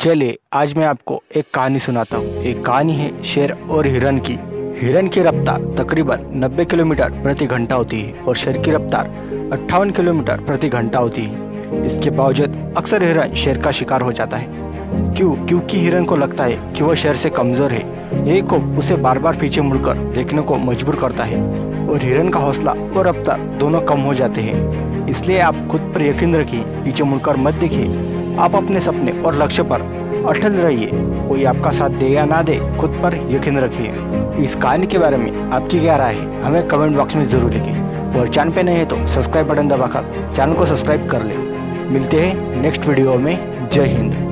चलिए, आज मैं आपको एक कहानी सुनाता हूँ। एक कहानी है शेर और हिरन की। हिरन की रफ्तार तकरीबन 90 किलोमीटर प्रति घंटा होती है और शेर की रफ्तार अट्ठावन किलोमीटर प्रति घंटा होती है। इसके बावजूद अक्सर हिरन शेर का शिकार हो जाता है। क्यों? क्योंकि हिरन को लगता है कि वह शेर से कमज़ोर है। यही को उसे बार बार पीछे मुड़कर देखने को मजबूर करता है और हिरन का हौसला और रफ्तार दोनों कम हो जाते हैं। इसलिए आप खुद पर यकीन रखिए, पीछे मुड़कर मत देखिए। आप अपने सपने और लक्ष्य पर अटल रहिए। कोई आपका साथ दे या ना दे, खुद पर यकीन रखिए। इस कहानी के बारे में आपकी क्या राय है, हमें कमेंट बॉक्स में ज़रूर लिखे। और चैनल पे नहीं है तो सब्सक्राइब बटन दबाकर चैनल को सब्सक्राइब कर ले। मिलते हैं नेक्स्ट वीडियो में। जय हिंद।